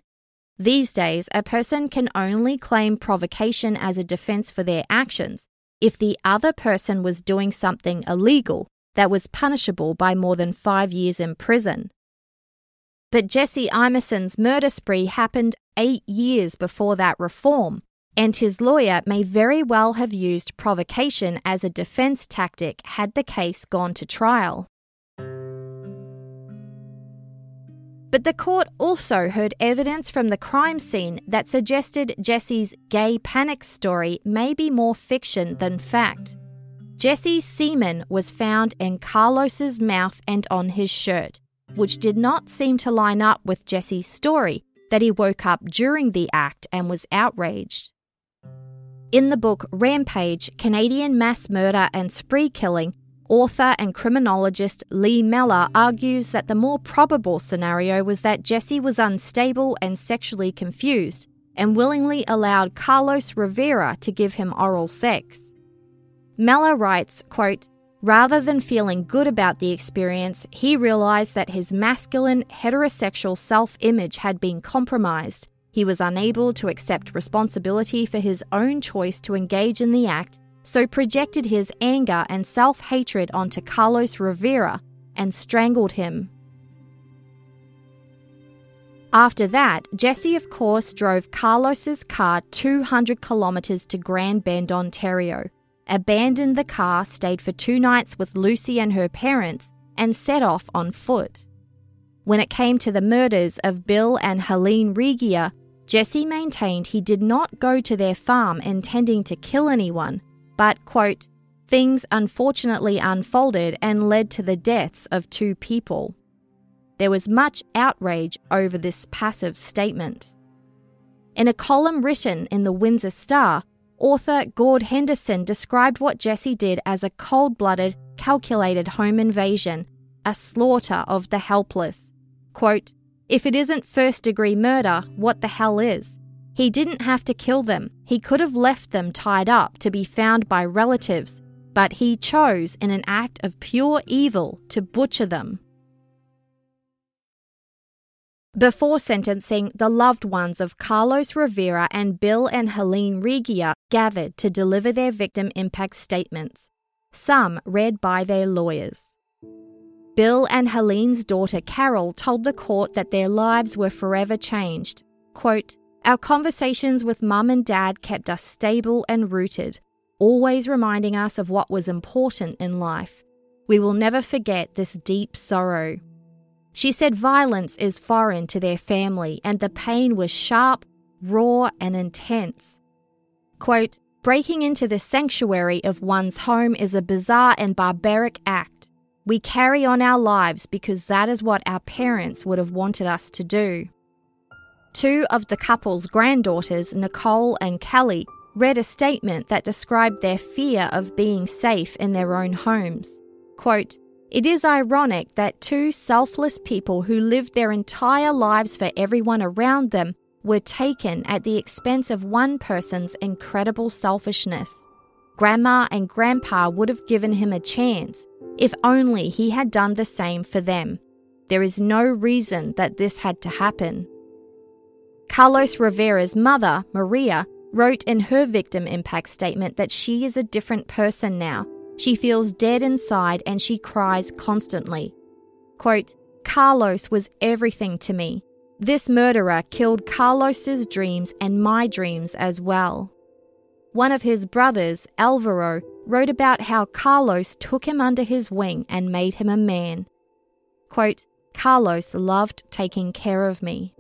These days, a person can only claim provocation as a defense for their actions if the other person was doing something illegal that was punishable by more than five years in prison. But Jesse Imeson's murder spree happened eight years before that reform, and his lawyer may very well have used provocation as a defense tactic had the case gone to trial. But the court also heard evidence from the crime scene that suggested Jesse's gay panic story may be more fiction than fact. Jesse's semen was found in Carlos's mouth and on his shirt, which did not seem to line up with Jesse's story that he woke up during the act and was outraged. In the book Rampage Canadian Mass Murder and Spree Killing, Author and criminologist Lee Mellor argues that the more probable scenario was that Jesse was unstable and sexually confused and willingly allowed Carlos Rivera to give him oral sex. Mellor writes, quote, Rather than feeling good about the experience, he realized that his masculine, heterosexual self image had been compromised. He was unable to accept responsibility for his own choice to engage in the act so projected his anger and self hatred onto Carlos Rivera and strangled him. After that, Jesse, of course, drove Carlos's car 200 kilometres to Grand Bend, Ontario, abandoned the car, stayed for two nights with Lucy and her parents, and set off on foot. When it came to the murders of Bill and Helene Regier, Jesse maintained he did not go to their farm intending to kill anyone, but, quote, things unfortunately unfolded and led to the deaths of two people. There was much outrage over this passive statement. In a column written in the Windsor Star, author Gord Henderson described what Jesse did as a cold blooded, calculated home invasion, a slaughter of the helpless. Quote, if it isn't first degree murder, what the hell is? He didn't have to kill them, he could have left them tied up to be found by relatives, but he chose, in an act of pure evil, to butcher them. Before sentencing, the loved ones of Carlos Rivera and Bill and Helene Regier gathered to deliver their victim impact statements, some read by their lawyers. Bill and Helene's daughter Carol told the court that their lives were forever changed. Quote, our conversations with mum and dad kept us stable and rooted. always reminding us of what was important in life. We will never forget this deep sorrow. She said violence is foreign to their family and the pain was sharp, raw, and intense. Quote, Breaking into the sanctuary of one's home is a bizarre and barbaric act. We carry on our lives because that is what our parents would have wanted us to do. Two of the couple's granddaughters, Nicole and Kelly, read a statement that described their fear of being safe in their own homes. Quote, it is ironic that two selfless people who lived their entire lives for everyone around them were taken at the expense of one person's incredible selfishness. Grandma and Grandpa would have given him a chance if only he had done the same for them. There is no reason that this had to happen. Carlos Rivera's mother, Maria, wrote in her victim impact statement that she is a different person now. She feels dead inside and she cries constantly. Quote, Carlos was everything to me. This murderer killed Carlos's dreams and my dreams as well. One of his brothers, Alvaro, wrote about how Carlos took him under his wing and made him a man. Quote, Carlos loved taking care of me.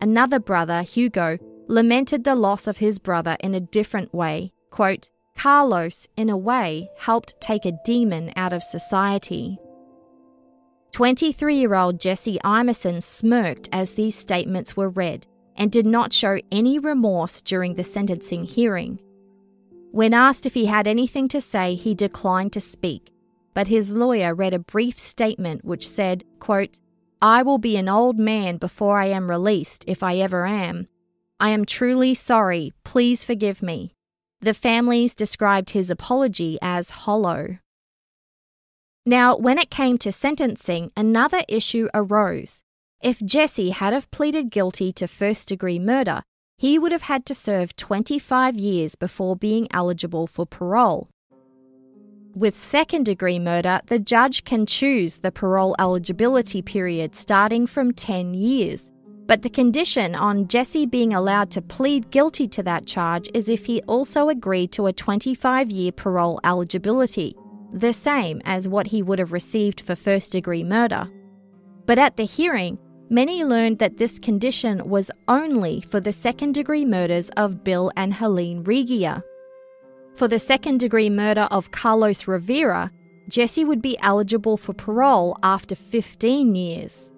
Another brother, Hugo, lamented the loss of his brother in a different way. Quote, Carlos, in a way, helped take a demon out of society. 23 year old Jesse Imeson smirked as these statements were read and did not show any remorse during the sentencing hearing. When asked if he had anything to say, he declined to speak, but his lawyer read a brief statement which said, quote, I will be an old man before I am released, if I ever am. I am truly sorry. Please forgive me. The families described his apology as hollow. Now, when it came to sentencing, another issue arose. If Jesse had have pleaded guilty to first degree murder, he would have had to serve 25 years before being eligible for parole. With second degree murder, the judge can choose the parole eligibility period starting from 10 years. But the condition on Jesse being allowed to plead guilty to that charge is if he also agreed to a 25 year parole eligibility the same as what he would have received for first degree murder. But at the hearing, many learned that this condition was only for the second degree murders of Bill and Helene Regier. For the second degree murder of Carlos Rivera, Jesse would be eligible for parole after 15 years.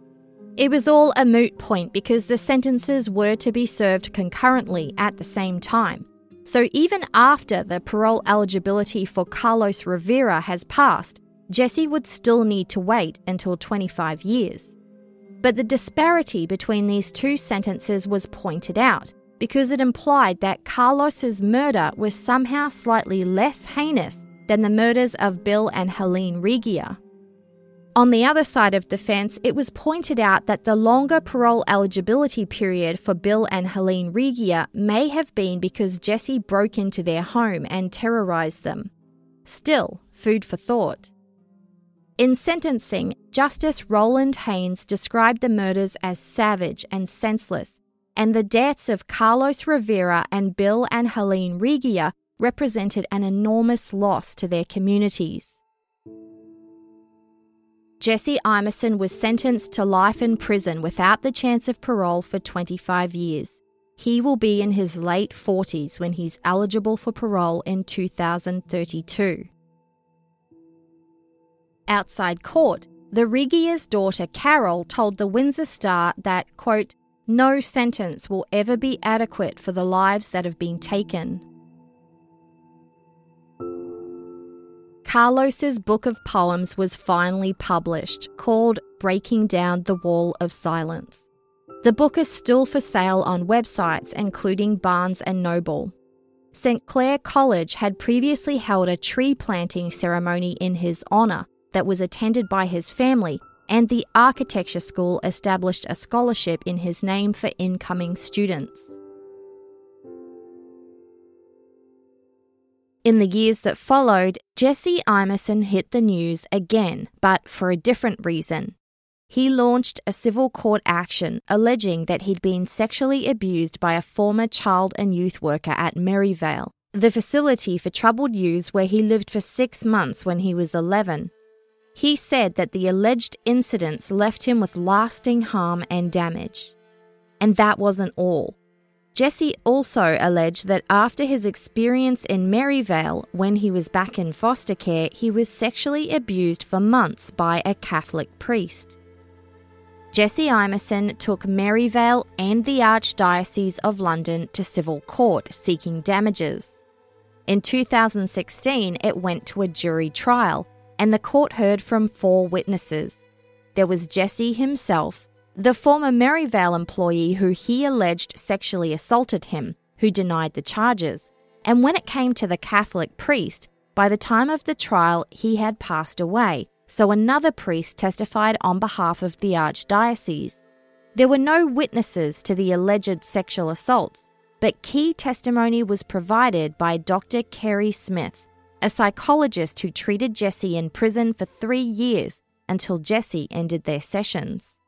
It was all a moot point because the sentences were to be served concurrently at the same time. So even after the parole eligibility for Carlos Rivera has passed, Jesse would still need to wait until 25 years. But the disparity between these two sentences was pointed out because it implied that Carlos's murder was somehow slightly less heinous than the murders of Bill and Helene Regier. On the other side of the fence, it was pointed out that the longer parole eligibility period for Bill and Helene Regier may have been because Jesse broke into their home and terrorized them. Still, food for thought. In sentencing, Justice Roland Haynes described the murders as savage and senseless, and the deaths of Carlos Rivera and Bill and Helene Regier represented an enormous loss to their communities. Jesse Imeson was sentenced to life in prison without the chance of parole for 25 years. He will be in his late 40s when he's eligible for parole in 2032. Outside court, the Regier's daughter Carol told the Windsor Star that, quote, no sentence will ever be adequate for the lives that have been taken. Carlos's book of poems was finally published, called Breaking Down the Wall of Silence. The book is still for sale on websites including Barnes and Noble. St Clair College had previously held a tree planting ceremony in his honour that was attended by his family, and the architecture school established a scholarship in his name for incoming students. In the years that followed, Jesse Imeson hit the news again, but for a different reason. He launched a civil court action alleging that he'd been sexually abused by a former child and youth worker at Maryvale, the facility for troubled youths where he lived for six months when he was 11. He said that the alleged incidents left him with lasting harm and damage. And that wasn't all. Jesse also alleged that after his experience in Maryvale, when he was back in foster care, he was sexually abused for months by a Catholic priest. Jesse Imeson took Maryvale and the Archdiocese of London to civil court seeking damages. In 2016, it went to a jury trial, and the court heard from four witnesses. There was Jesse himself, the former Maryvale employee who he alleged sexually assaulted him, who denied the charges. And when it came to the Catholic priest, by the time of the trial, he had passed away, so another priest testified on behalf of the Archdiocese. There were no witnesses to the alleged sexual assaults, but key testimony was provided by Dr. Kerry Smith, a psychologist who treated Jesse in prison for three years until Jesse ended their sessions.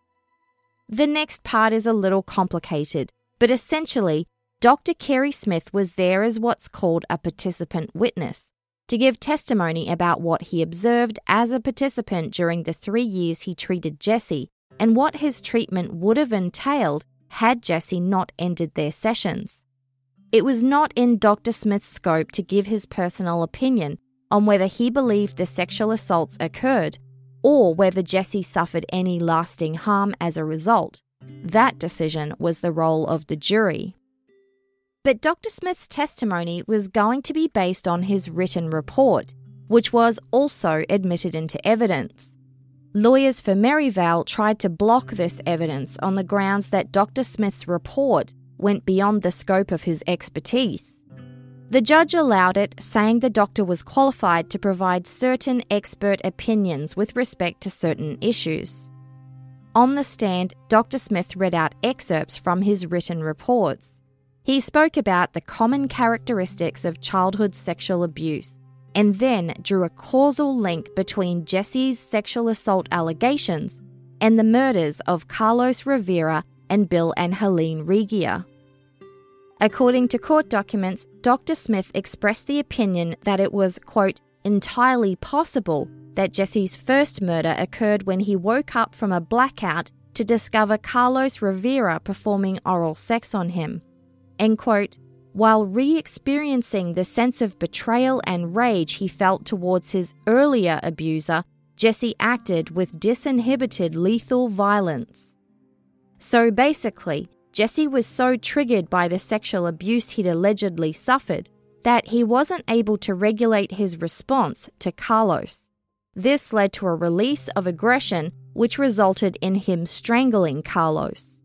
The next part is a little complicated, but essentially, Dr. Kerry Smith was there as what's called a participant witness to give testimony about what he observed as a participant during the three years he treated Jesse and what his treatment would have entailed had Jesse not ended their sessions. It was not in Dr. Smith's scope to give his personal opinion on whether he believed the sexual assaults occurred or whether Jesse suffered any lasting harm as a result. That decision was the role of the jury. But Dr. Smith's testimony was going to be based on his written report, which was also admitted into evidence. Lawyers for Maryvale tried to block this evidence on the grounds that Dr. Smith's report went beyond the scope of his expertise. The judge allowed it, saying the doctor was qualified to provide certain expert opinions with respect to certain issues. On the stand, Dr. Smith read out excerpts from his written reports. He spoke about the common characteristics of childhood sexual abuse and then drew a causal link between Jesse's sexual assault allegations and the murders of Carlos Rivera and Bill and Helene Regier. According to court documents, Dr. Smith expressed the opinion that it was, quote, entirely possible that Jesse's first murder occurred when he woke up from a blackout to discover Carlos Rivera performing oral sex on him. End quote. While re experiencing the sense of betrayal and rage he felt towards his earlier abuser, Jesse acted with disinhibited lethal violence. So basically, Jesse was so triggered by the sexual abuse he'd allegedly suffered that he wasn't able to regulate his response to Carlos. This led to a release of aggression, which resulted in him strangling Carlos.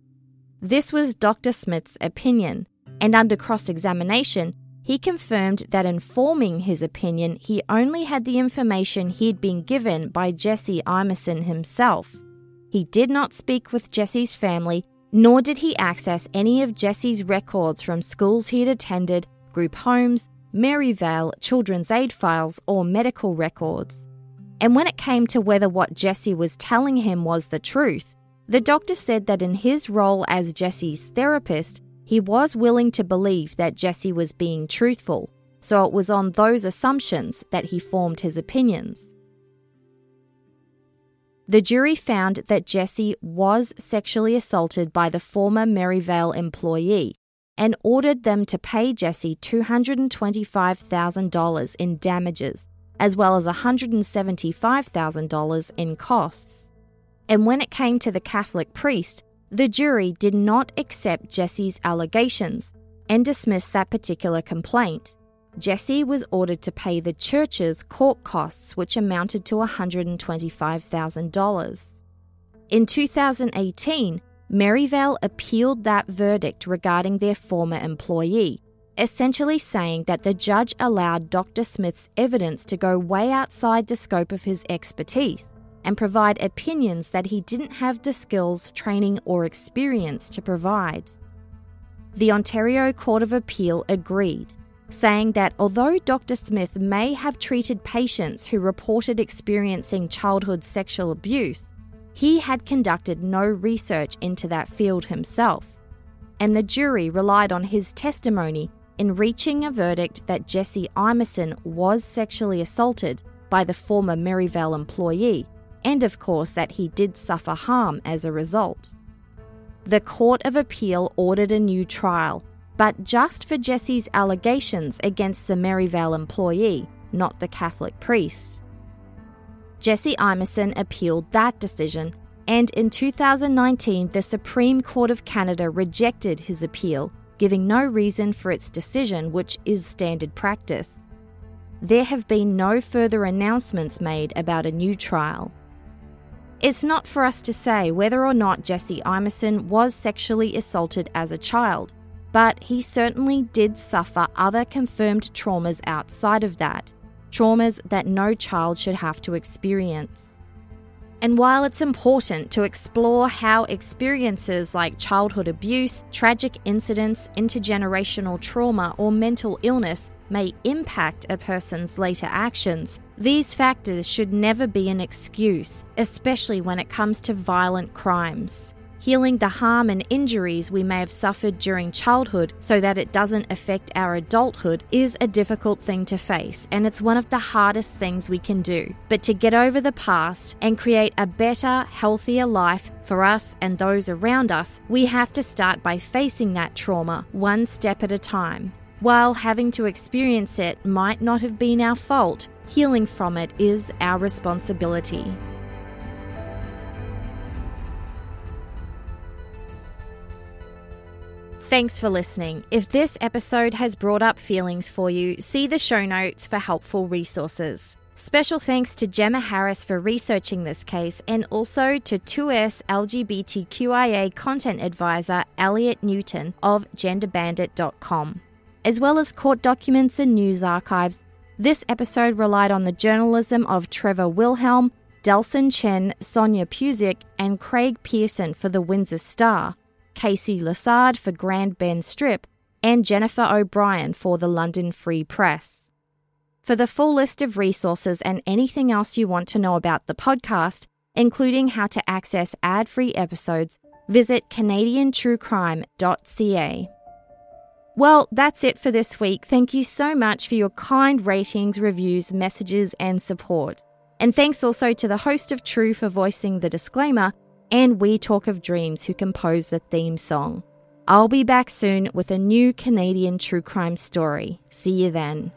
This was Dr. Smith's opinion, and under cross examination, he confirmed that in forming his opinion, he only had the information he'd been given by Jesse Imeson himself. He did not speak with Jesse's family nor did he access any of Jesse's records from schools he had attended, group homes, Maryvale children's aid files, or medical records. And when it came to whether what Jesse was telling him was the truth, the doctor said that in his role as Jesse's therapist, he was willing to believe that Jesse was being truthful, so it was on those assumptions that he formed his opinions. The jury found that Jesse was sexually assaulted by the former Maryvale employee and ordered them to pay Jesse $225,000 in damages, as well as $175,000 in costs. And when it came to the Catholic priest, the jury did not accept Jesse's allegations and dismissed that particular complaint. Jesse was ordered to pay the church's court costs, which amounted to $125,000. In 2018, Maryvale appealed that verdict regarding their former employee, essentially saying that the judge allowed Dr. Smith's evidence to go way outside the scope of his expertise and provide opinions that he didn't have the skills, training, or experience to provide. The Ontario Court of Appeal agreed saying that although Dr. Smith may have treated patients who reported experiencing childhood sexual abuse, he had conducted no research into that field himself. And the jury relied on his testimony in reaching a verdict that Jesse Imeson was sexually assaulted by the former Maryvale employee, and of course that he did suffer harm as a result. The Court of Appeal ordered a new trial, but just for Jesse's allegations against the Maryvale employee, not the Catholic priest. Jesse Imeson appealed that decision, and in 2019, the Supreme Court of Canada rejected his appeal, giving no reason for its decision, which is standard practice. There have been no further announcements made about a new trial. It's not for us to say whether or not Jesse Imeson was sexually assaulted as a child, but he certainly did suffer other confirmed traumas outside of that, traumas that no child should have to experience. And while it's important to explore how experiences like childhood abuse, tragic incidents, intergenerational trauma, or mental illness may impact a person's later actions, these factors should never be an excuse, especially when it comes to violent crimes healing the harm and injuries we may have suffered during childhood so that it doesn't affect our adulthood is a difficult thing to face, and it's one of the hardest things we can do. But to get over the past and create a better, healthier life for us and those around us, we have to start by facing that trauma one step at a time. While having to experience it might not have been our fault, healing from it is our responsibility. Thanks for listening. If this episode has brought up feelings for you, see the show notes for helpful resources. Special thanks to Gemma Harris for researching this case and also to 2S LGBTQIA content advisor Eliot Newton of genderbandit.com. As well as court documents and news archives, this episode relied on the journalism of Trevor Wilhelm, Dalson Chen, Sonia Pusick, and Craig Pearson for the Windsor Star Casey Lessard for Grand Bend Strip, and Jennifer O'Brien for the London Free Press. For the full list of resources and anything else you want to know about the podcast, including how to access ad free episodes, visit CanadianTrueCrime.ca. Well, that's it for this week. Thank you so much for your kind ratings, reviews, messages, and support. And thanks also to the host of True for voicing the disclaimer and We Talk of Dreams, who composed the theme song. I'll be back soon with a new Canadian true crime story. See you then.